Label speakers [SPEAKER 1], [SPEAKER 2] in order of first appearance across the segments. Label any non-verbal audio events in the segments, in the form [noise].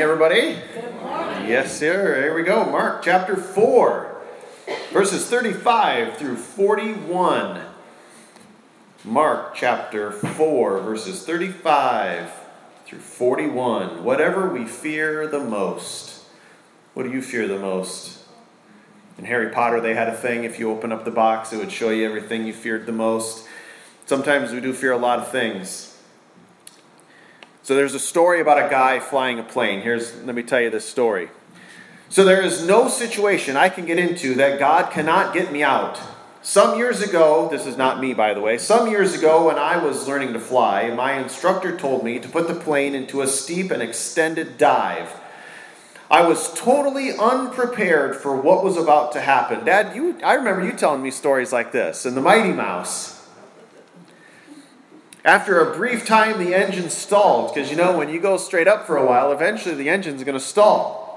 [SPEAKER 1] morning, everybody. Good morning. Yes, sir. Here we go. Mark chapter 4, verses 35 through 41. Mark chapter 4, verses 35 through 41. Whatever we fear the most. What do you fear the most? In Harry Potter, they had a thing. If you open up the box, it would show you everything you feared the most. Sometimes we do fear a lot of things. So there's a story about a guy flying a plane. Here's let me tell you this story. So there is no situation I can get into that God cannot get me out. Some years ago, this is not me by the way, some years ago when I was learning to fly, my instructor told me to put the plane into a steep and extended dive. I was totally unprepared for what was about to happen. Dad, you I remember you telling me stories like this and the Mighty Mouse. After a brief time, the engine stalled, because you know, when you go straight up for a while, eventually the engine's going to stall.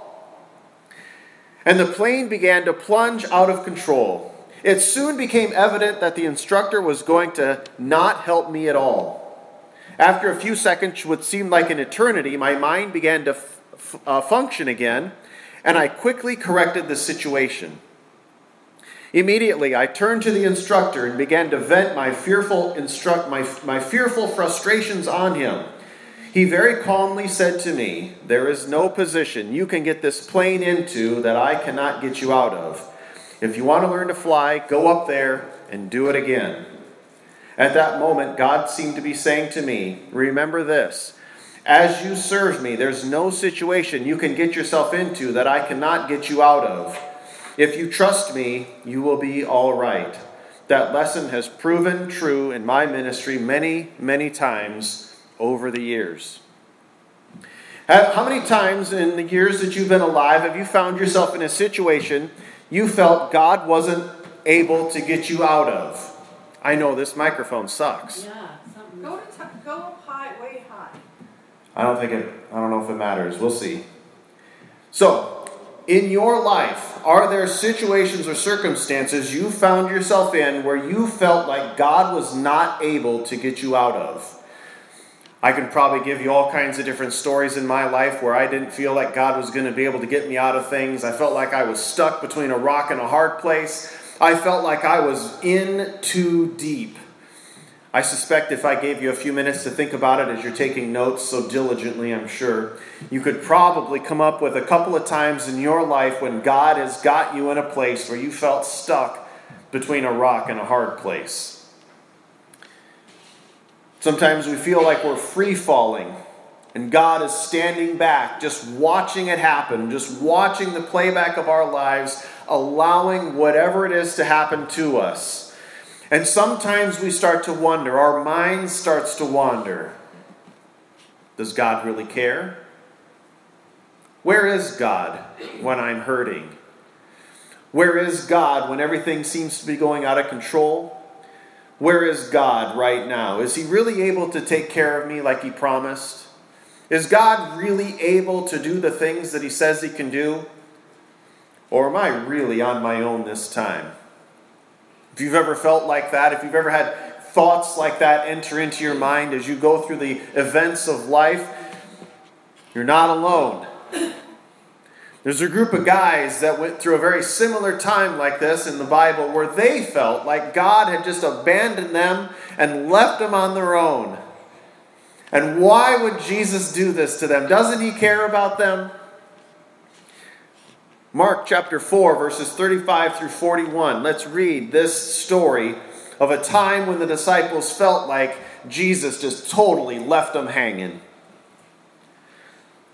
[SPEAKER 1] And the plane began to plunge out of control. It soon became evident that the instructor was going to not help me at all. After a few seconds, which seemed like an eternity, my mind began to f- uh, function again, and I quickly corrected the situation. Immediately, I turned to the instructor and began to vent my fearful, instruct, my, my fearful frustrations on him. He very calmly said to me, There is no position you can get this plane into that I cannot get you out of. If you want to learn to fly, go up there and do it again. At that moment, God seemed to be saying to me, Remember this. As you serve me, there's no situation you can get yourself into that I cannot get you out of. If you trust me, you will be all right. That lesson has proven true in my ministry many, many times over the years. How many times in the years that you've been alive have you found yourself in a situation you felt God wasn't able to get you out of? I know this microphone sucks.
[SPEAKER 2] Yeah, go, to t- go up high, way high.
[SPEAKER 1] I don't think it, I don't know if it matters. We'll see. So, in your life, are there situations or circumstances you found yourself in where you felt like God was not able to get you out of? I can probably give you all kinds of different stories in my life where I didn't feel like God was going to be able to get me out of things. I felt like I was stuck between a rock and a hard place. I felt like I was in too deep. I suspect if I gave you a few minutes to think about it as you're taking notes so diligently, I'm sure, you could probably come up with a couple of times in your life when God has got you in a place where you felt stuck between a rock and a hard place. Sometimes we feel like we're free falling and God is standing back, just watching it happen, just watching the playback of our lives, allowing whatever it is to happen to us. And sometimes we start to wonder, our mind starts to wander. Does God really care? Where is God when I'm hurting? Where is God when everything seems to be going out of control? Where is God right now? Is He really able to take care of me like He promised? Is God really able to do the things that He says He can do? Or am I really on my own this time? If you've ever felt like that, if you've ever had thoughts like that enter into your mind as you go through the events of life, you're not alone. There's a group of guys that went through a very similar time like this in the Bible where they felt like God had just abandoned them and left them on their own. And why would Jesus do this to them? Doesn't he care about them? Mark chapter 4, verses 35 through 41. Let's read this story of a time when the disciples felt like Jesus just totally left them hanging.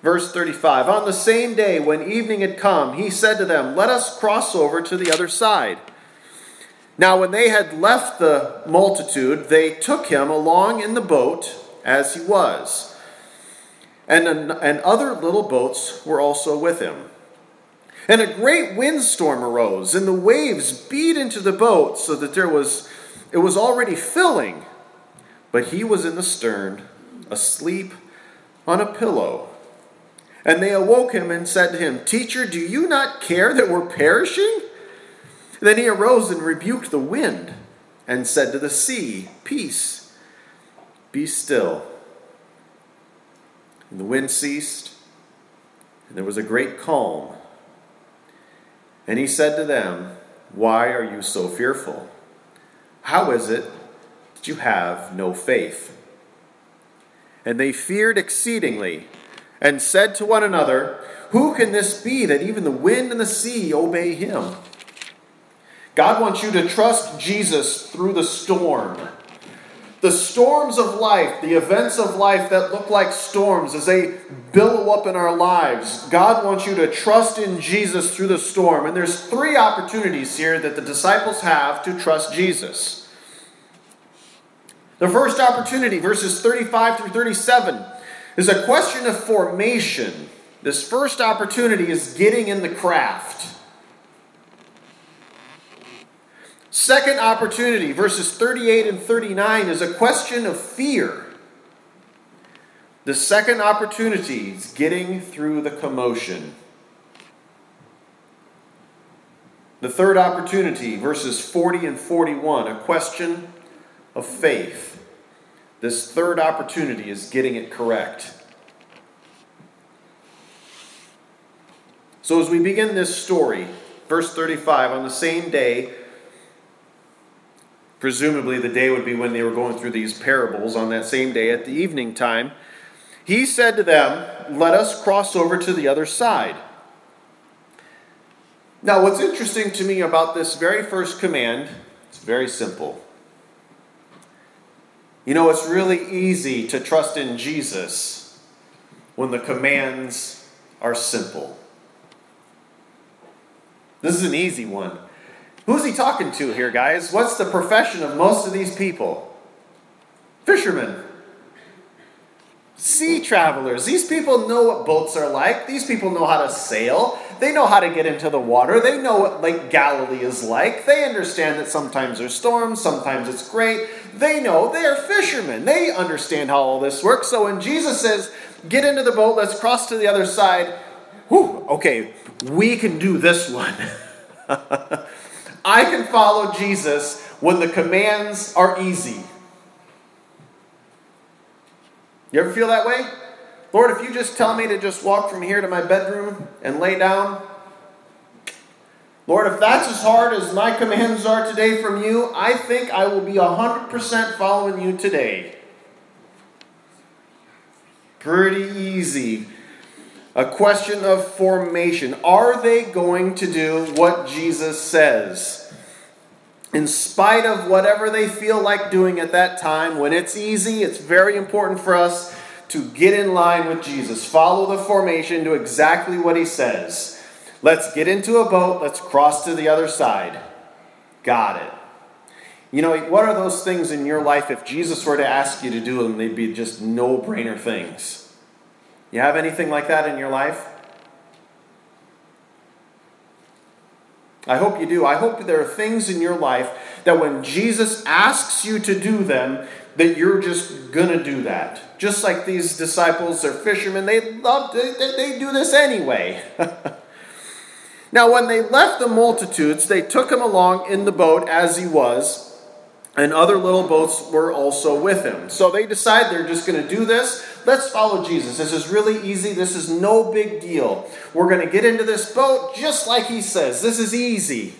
[SPEAKER 1] Verse 35 On the same day when evening had come, he said to them, Let us cross over to the other side. Now, when they had left the multitude, they took him along in the boat as he was. And, and other little boats were also with him. And a great windstorm arose, and the waves beat into the boat so that there was it was already filling. But he was in the stern, asleep on a pillow. And they awoke him and said to him, Teacher, do you not care that we're perishing? Then he arose and rebuked the wind and said to the sea, Peace, be still. And the wind ceased, and there was a great calm. And he said to them, Why are you so fearful? How is it that you have no faith? And they feared exceedingly, and said to one another, Who can this be that even the wind and the sea obey him? God wants you to trust Jesus through the storm. The storms of life, the events of life that look like storms as they billow up in our lives, God wants you to trust in Jesus through the storm. And there's three opportunities here that the disciples have to trust Jesus. The first opportunity, verses 35 through 37, is a question of formation. This first opportunity is getting in the craft. Second opportunity, verses 38 and 39, is a question of fear. The second opportunity is getting through the commotion. The third opportunity, verses 40 and 41, a question of faith. This third opportunity is getting it correct. So, as we begin this story, verse 35, on the same day, presumably the day would be when they were going through these parables on that same day at the evening time, he said to them, Let us cross over to the other side. Now, what's interesting to me about this very first command, it's very simple. You know, it's really easy to trust in Jesus when the commands are simple. This is an easy one. Who's he talking to here, guys? What's the profession of most of these people? Fishermen. Sea travelers. These people know what boats are like. These people know how to sail. They know how to get into the water. They know what Lake Galilee is like. They understand that sometimes there's storms, sometimes it's great. They know they are fishermen. They understand how all this works. So when Jesus says, Get into the boat, let's cross to the other side, whew, okay, we can do this one. [laughs] I can follow Jesus when the commands are easy. You ever feel that way? Lord, if you just tell me to just walk from here to my bedroom and lay down, Lord, if that's as hard as my commands are today from you, I think I will be 100% following you today. Pretty easy. A question of formation. Are they going to do what Jesus says? In spite of whatever they feel like doing at that time, when it's easy, it's very important for us to get in line with Jesus. Follow the formation, do exactly what he says. Let's get into a boat, let's cross to the other side. Got it. You know, what are those things in your life if Jesus were to ask you to do them, they'd be just no brainer things? You have anything like that in your life? I hope you do. I hope there are things in your life that when Jesus asks you to do them, that you're just going to do that. Just like these disciples, they're fishermen, they love they, they do this anyway. [laughs] now, when they left the multitudes, they took him along in the boat as he was and other little boats were also with him. So they decide they're just going to do this. Let's follow Jesus. This is really easy. This is no big deal. We're going to get into this boat just like he says. This is easy.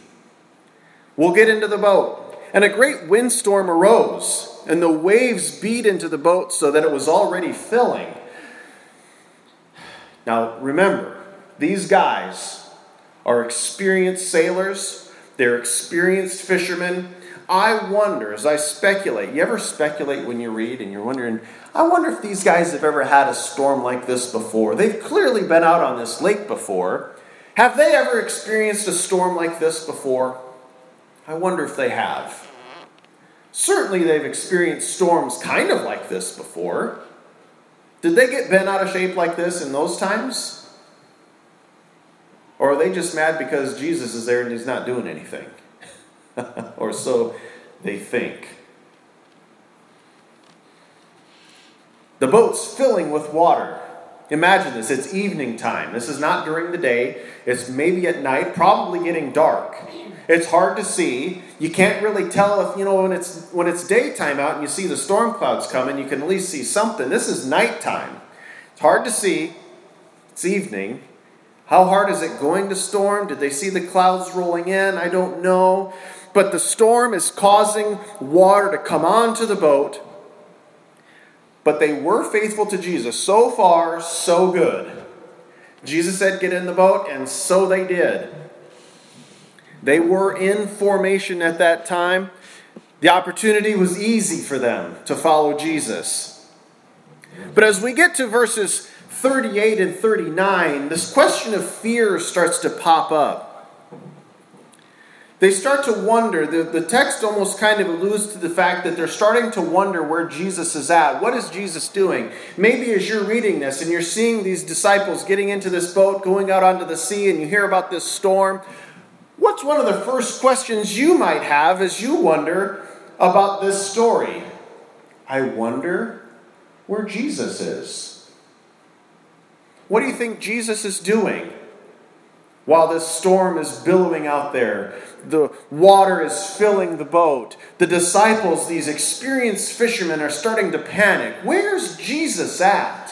[SPEAKER 1] We'll get into the boat. And a great windstorm arose, and the waves beat into the boat so that it was already filling. Now, remember, these guys are experienced sailors, they're experienced fishermen I wonder, as I speculate, you ever speculate when you read and you're wondering, I wonder if these guys have ever had a storm like this before? They've clearly been out on this lake before. Have they ever experienced a storm like this before? I wonder if they have. Certainly, they've experienced storms kind of like this before. Did they get bent out of shape like this in those times? Or are they just mad because Jesus is there and he's not doing anything? [laughs] or so they think. The boat's filling with water. Imagine this it's evening time. This is not during the day, it's maybe at night, probably getting dark. It's hard to see. You can't really tell if, you know, when it's when it's daytime out and you see the storm clouds coming, you can at least see something. This is nighttime. It's hard to see. It's evening. How hard is it going to storm? Did they see the clouds rolling in? I don't know. But the storm is causing water to come onto the boat. But they were faithful to Jesus. So far, so good. Jesus said, Get in the boat, and so they did. They were in formation at that time. The opportunity was easy for them to follow Jesus. But as we get to verses 38 and 39, this question of fear starts to pop up. They start to wonder. The, the text almost kind of alludes to the fact that they're starting to wonder where Jesus is at. What is Jesus doing? Maybe as you're reading this and you're seeing these disciples getting into this boat, going out onto the sea, and you hear about this storm, what's one of the first questions you might have as you wonder about this story? I wonder where Jesus is. What do you think Jesus is doing while this storm is billowing out there? The water is filling the boat. The disciples, these experienced fishermen, are starting to panic. Where's Jesus at?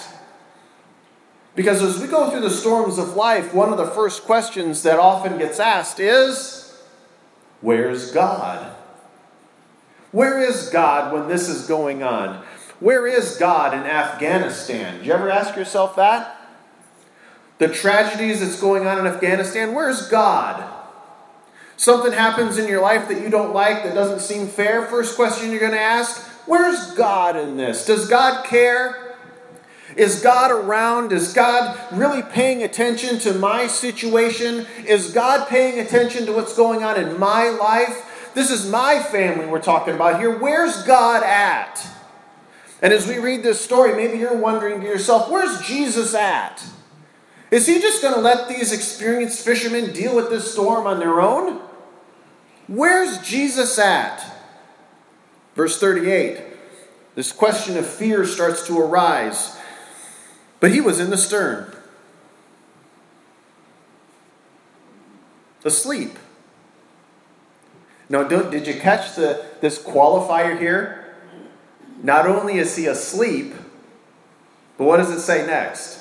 [SPEAKER 1] Because as we go through the storms of life, one of the first questions that often gets asked is Where's God? Where is God when this is going on? Where is God in Afghanistan? Do you ever ask yourself that? The tragedies that's going on in Afghanistan, where's God? Something happens in your life that you don't like, that doesn't seem fair. First question you're going to ask Where's God in this? Does God care? Is God around? Is God really paying attention to my situation? Is God paying attention to what's going on in my life? This is my family we're talking about here. Where's God at? And as we read this story, maybe you're wondering to yourself, where's Jesus at? Is he just going to let these experienced fishermen deal with this storm on their own? Where's Jesus at? Verse 38. This question of fear starts to arise. But he was in the stern, asleep. Now, did you catch the, this qualifier here? Not only is he asleep, but what does it say next?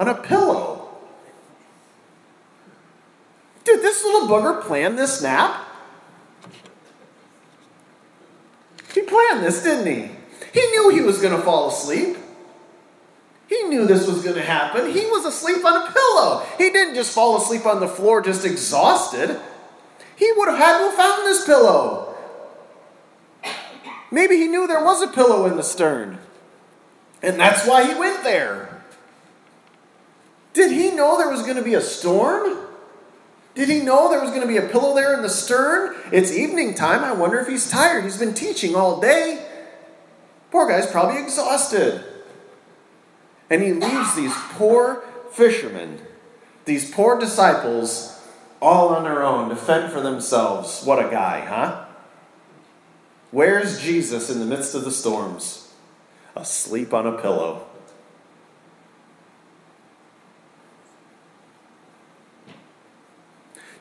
[SPEAKER 1] On a pillow. Did this little booger plan this nap? He planned this, didn't he? He knew he was going to fall asleep. He knew this was going to happen. He was asleep on a pillow. He didn't just fall asleep on the floor just exhausted. He would have had to have found this pillow. Maybe he knew there was a pillow in the stern. And that's why he went there. Did he know there was going to be a storm? Did he know there was going to be a pillow there in the stern? It's evening time. I wonder if he's tired. He's been teaching all day. Poor guy's probably exhausted. And he leaves these poor fishermen, these poor disciples, all on their own to fend for themselves. What a guy, huh? Where's Jesus in the midst of the storms? Asleep on a pillow.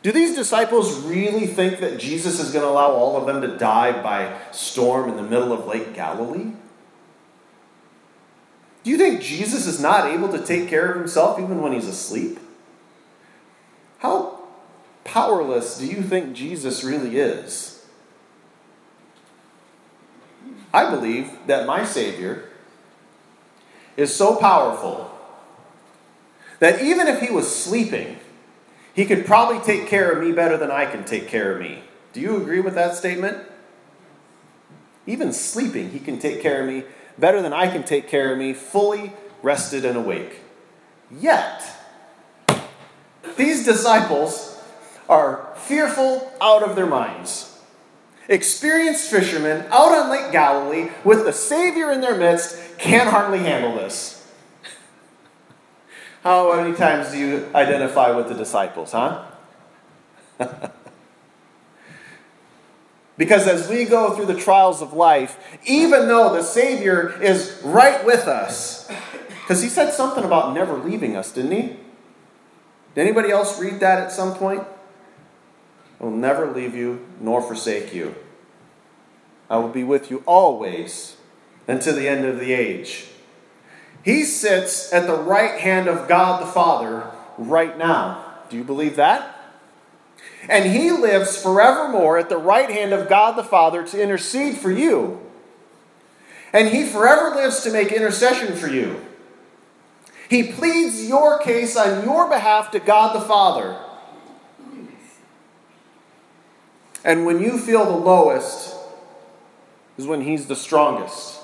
[SPEAKER 1] Do these disciples really think that Jesus is going to allow all of them to die by storm in the middle of Lake Galilee? Do you think Jesus is not able to take care of himself even when he's asleep? How powerless do you think Jesus really is? I believe that my Savior is so powerful that even if he was sleeping, he could probably take care of me better than I can take care of me. Do you agree with that statement? Even sleeping, he can take care of me better than I can take care of me, fully rested and awake. Yet, these disciples are fearful out of their minds. Experienced fishermen out on Lake Galilee with the Savior in their midst can't hardly handle this. How many times do you identify with the disciples, huh? [laughs] because as we go through the trials of life, even though the Savior is right with us, because he said something about never leaving us, didn't he? Did anybody else read that at some point? I will never leave you nor forsake you. I will be with you always until the end of the age. He sits at the right hand of God the Father right now. Do you believe that? And he lives forevermore at the right hand of God the Father to intercede for you. And he forever lives to make intercession for you. He pleads your case on your behalf to God the Father. And when you feel the lowest, is when he's the strongest.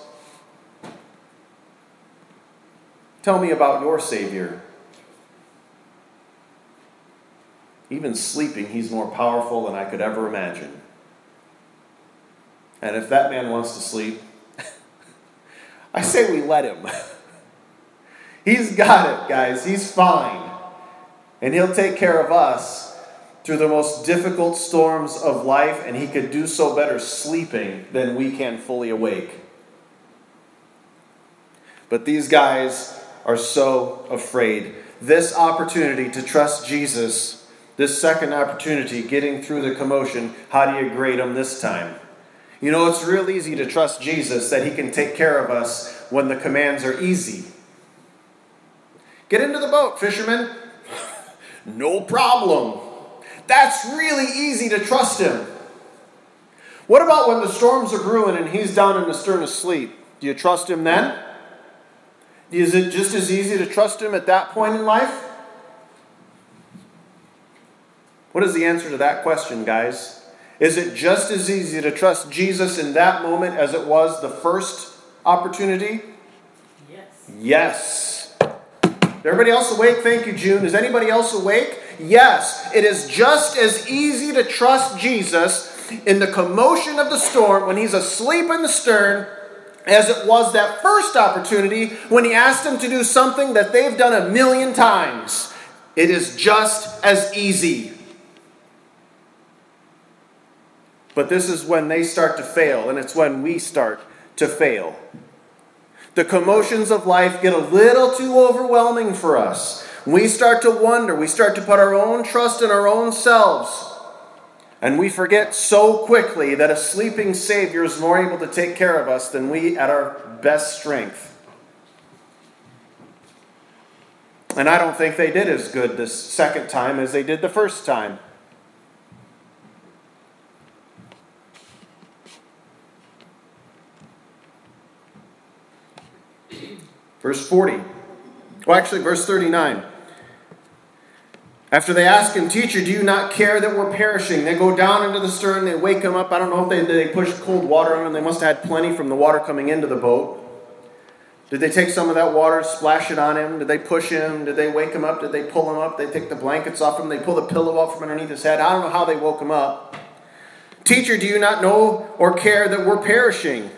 [SPEAKER 1] Tell me about your Savior. Even sleeping, he's more powerful than I could ever imagine. And if that man wants to sleep, [laughs] I say we let him. [laughs] he's got it, guys. He's fine. And he'll take care of us through the most difficult storms of life, and he could do so better sleeping than we can fully awake. But these guys are so afraid. This opportunity to trust Jesus this second opportunity, getting through the commotion, how do you grade them this time? You know, it's real easy to trust Jesus that He can take care of us when the commands are easy. Get into the boat, fishermen. [laughs] no problem. That's really easy to trust Him. What about when the storms are brewing and He's down in the stern asleep? Do you trust Him then? Is it just as easy to trust Him at that point in life? What is the answer to that question, guys? Is it just as easy to trust Jesus in that moment as it was the first opportunity?
[SPEAKER 2] Yes.
[SPEAKER 1] Yes. Everybody else awake? Thank you, June. Is anybody else awake? Yes. It is just as easy to trust Jesus in the commotion of the storm when he's asleep in the stern as it was that first opportunity when he asked them to do something that they've done a million times. It is just as easy. But this is when they start to fail, and it's when we start to fail. The commotions of life get a little too overwhelming for us. We start to wonder, we start to put our own trust in our own selves. And we forget so quickly that a sleeping Savior is more able to take care of us than we at our best strength. And I don't think they did as good this second time as they did the first time. Verse 40. Well, actually, verse 39. After they ask him, Teacher, do you not care that we're perishing? They go down into the stern, they wake him up. I don't know if they, they push cold water on him. They must have had plenty from the water coming into the boat. Did they take some of that water, splash it on him? Did they push him? Did they wake him up? Did they pull him up? They take the blankets off him? They pull the pillow up from underneath his head? I don't know how they woke him up. Teacher, do you not know or care that we're perishing?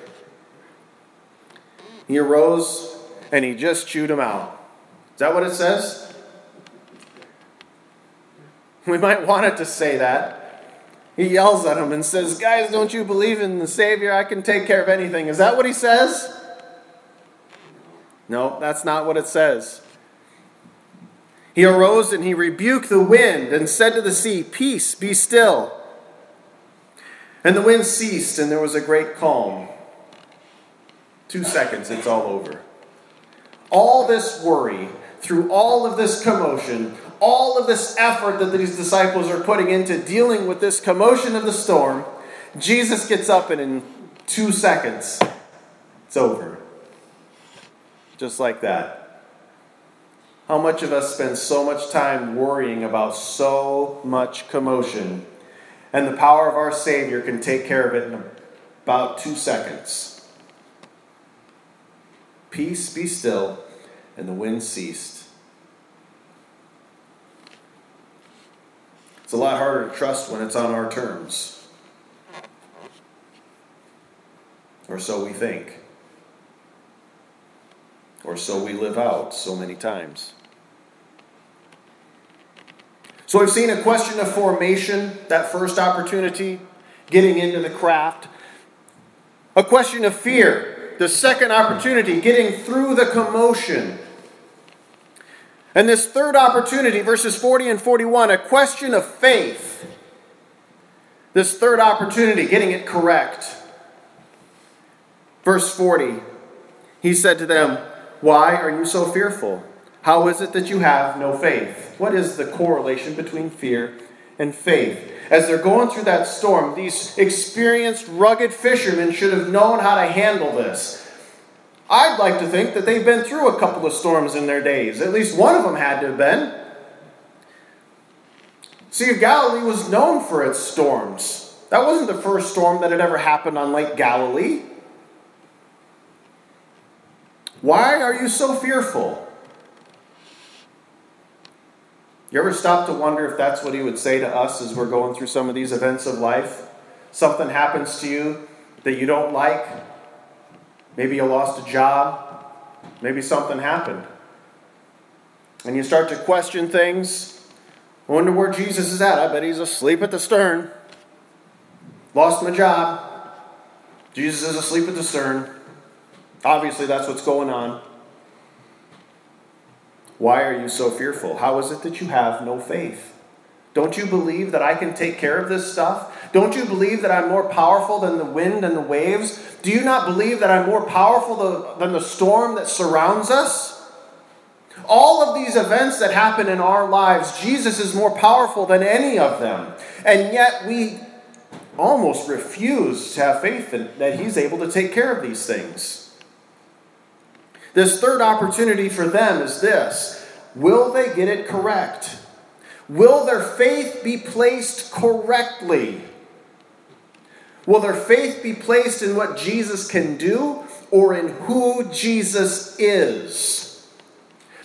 [SPEAKER 1] He arose and he just chewed him out. Is that what it says? [laughs] We might want it to say that. He yells at him and says, Guys, don't you believe in the Savior? I can take care of anything. Is that what he says? No, that's not what it says. He arose and he rebuked the wind and said to the sea, Peace, be still. And the wind ceased, and there was a great calm. Two seconds, it's all over all this worry, through all of this commotion, all of this effort that these disciples are putting into dealing with this commotion of the storm, Jesus gets up and in two seconds, it's over. Just like that. How much of us spend so much time worrying about so much commotion, and the power of our Savior can take care of it in about two seconds? Peace, be still, and the wind ceased. It's a lot harder to trust when it's on our terms. Or so we think. Or so we live out so many times. So we've seen a question of formation, that first opportunity, getting into the craft. A question of fear, the second opportunity, getting through the commotion. And this third opportunity, verses 40 and 41, a question of faith. This third opportunity, getting it correct. Verse 40, he said to them, Why are you so fearful? How is it that you have no faith? What is the correlation between fear and faith? As they're going through that storm, these experienced, rugged fishermen should have known how to handle this. I'd like to think that they've been through a couple of storms in their days. At least one of them had to have been. Sea of Galilee was known for its storms. That wasn't the first storm that had ever happened on Lake Galilee. Why are you so fearful? You ever stop to wonder if that's what he would say to us as we're going through some of these events of life? Something happens to you that you don't like. Maybe you lost a job. Maybe something happened. And you start to question things. Wonder where Jesus is at. I bet he's asleep at the stern. Lost my job. Jesus is asleep at the stern. Obviously, that's what's going on. Why are you so fearful? How is it that you have no faith? Don't you believe that I can take care of this stuff? Don't you believe that I'm more powerful than the wind and the waves? Do you not believe that I'm more powerful than the storm that surrounds us? All of these events that happen in our lives, Jesus is more powerful than any of them. And yet we almost refuse to have faith that He's able to take care of these things. This third opportunity for them is this Will they get it correct? Will their faith be placed correctly? Will their faith be placed in what Jesus can do or in who Jesus is?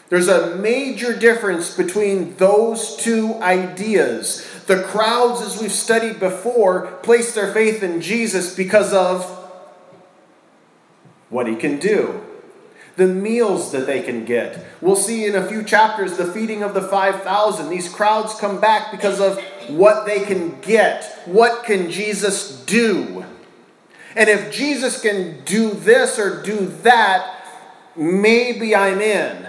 [SPEAKER 1] There's a major difference between those two ideas. The crowds, as we've studied before, place their faith in Jesus because of what he can do the meals that they can get. We'll see in a few chapters the feeding of the 5,000. These crowds come back because of what they can get. What can Jesus do? And if Jesus can do this or do that, maybe I'm in.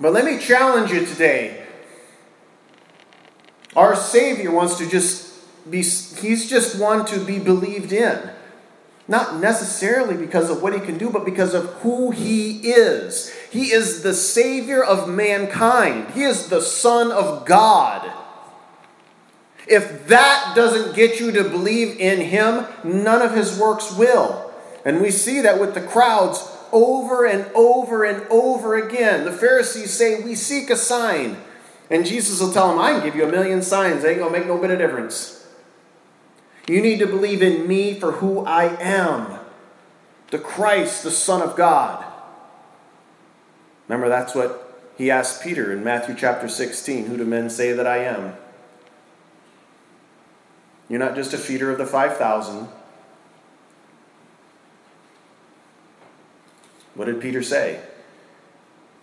[SPEAKER 1] But let me challenge you today. Our Savior wants to just be, He's just one to be believed in. Not necessarily because of what he can do, but because of who he is. He is the Savior of mankind, he is the Son of God. If that doesn't get you to believe in him, none of his works will. And we see that with the crowds over and over and over again. The Pharisees say, We seek a sign. And Jesus will tell them, I can give you a million signs. They ain't going to make no bit of difference. You need to believe in me for who I am the Christ, the Son of God. Remember, that's what he asked Peter in Matthew chapter 16 Who do men say that I am? You're not just a feeder of the 5,000. What did Peter say?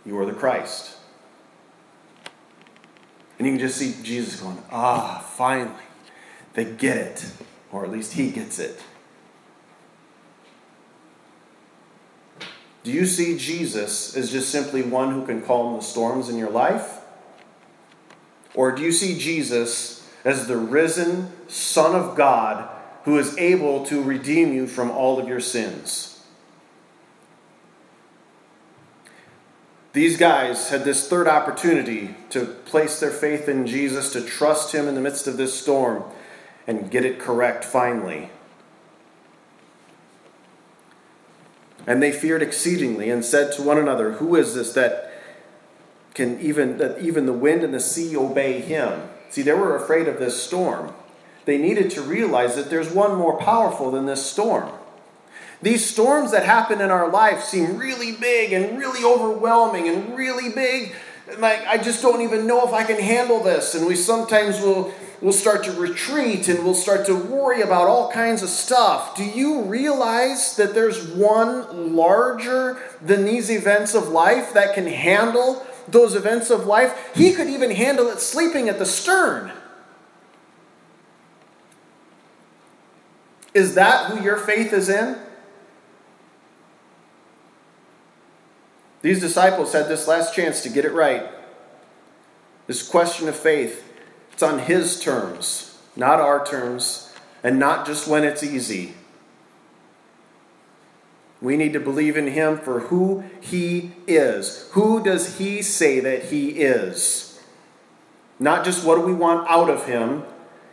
[SPEAKER 1] You are the Christ. And you can just see Jesus going, Ah, finally, they get it or at least he gets it. Do you see Jesus as just simply one who can calm the storms in your life? Or do you see Jesus as the risen Son of God who is able to redeem you from all of your sins? These guys had this third opportunity to place their faith in Jesus, to trust him in the midst of this storm and get it correct finally. And they feared exceedingly and said to one another, Who is this that can even that even the wind and the sea obey him? See, they were afraid of this storm. They needed to realize that there's one more powerful than this storm. These storms that happen in our life seem really big and really overwhelming and really big. Like, I just don't even know if I can handle this. And we sometimes will we'll start to retreat and we'll start to worry about all kinds of stuff. Do you realize that there's one larger than these events of life that can handle those events of life? He could even handle it sleeping at the stern. Is that who your faith is in? These disciples had this last chance to get it right. This question of faith. It's on His terms, not our terms, and not just when it's easy. We need to believe in him for who he is. Who does he say that he is? Not just what do we want out of him.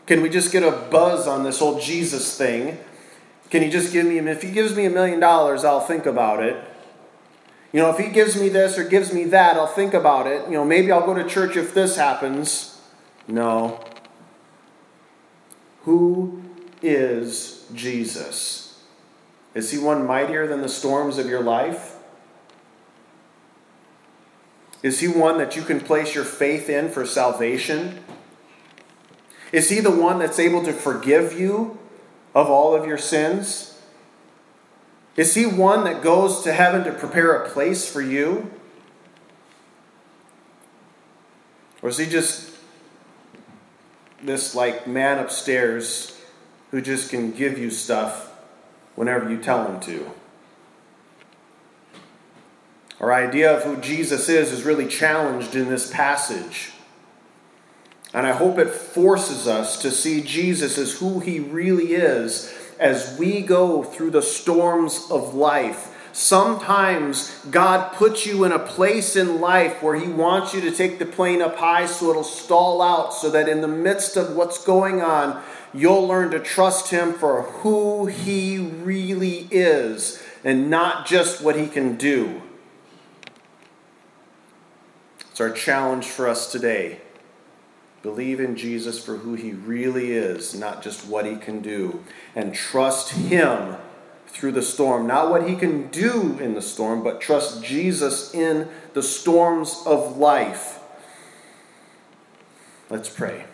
[SPEAKER 1] Can we just get a buzz on this whole Jesus thing? Can he just give me, if he gives me a million dollars, I'll think about it. You know, if he gives me this or gives me that, I'll think about it. You know, maybe I'll go to church if this happens. No. Who is Jesus? Is he one mightier than the storms of your life? Is he one that you can place your faith in for salvation? Is he the one that's able to forgive you of all of your sins? Is he one that goes to heaven to prepare a place for you? Or is he just this like man upstairs who just can give you stuff whenever you tell him to? Our idea of who Jesus is is really challenged in this passage. And I hope it forces us to see Jesus as who he really is as we go through the storms of life. Sometimes God puts you in a place in life where He wants you to take the plane up high so it'll stall out, so that in the midst of what's going on, you'll learn to trust Him for who He really is and not just what He can do. It's our challenge for us today. Believe in Jesus for who he really is, not just what he can do. And trust him through the storm. Not what he can do in the storm, but trust Jesus in the storms of life. Let's pray.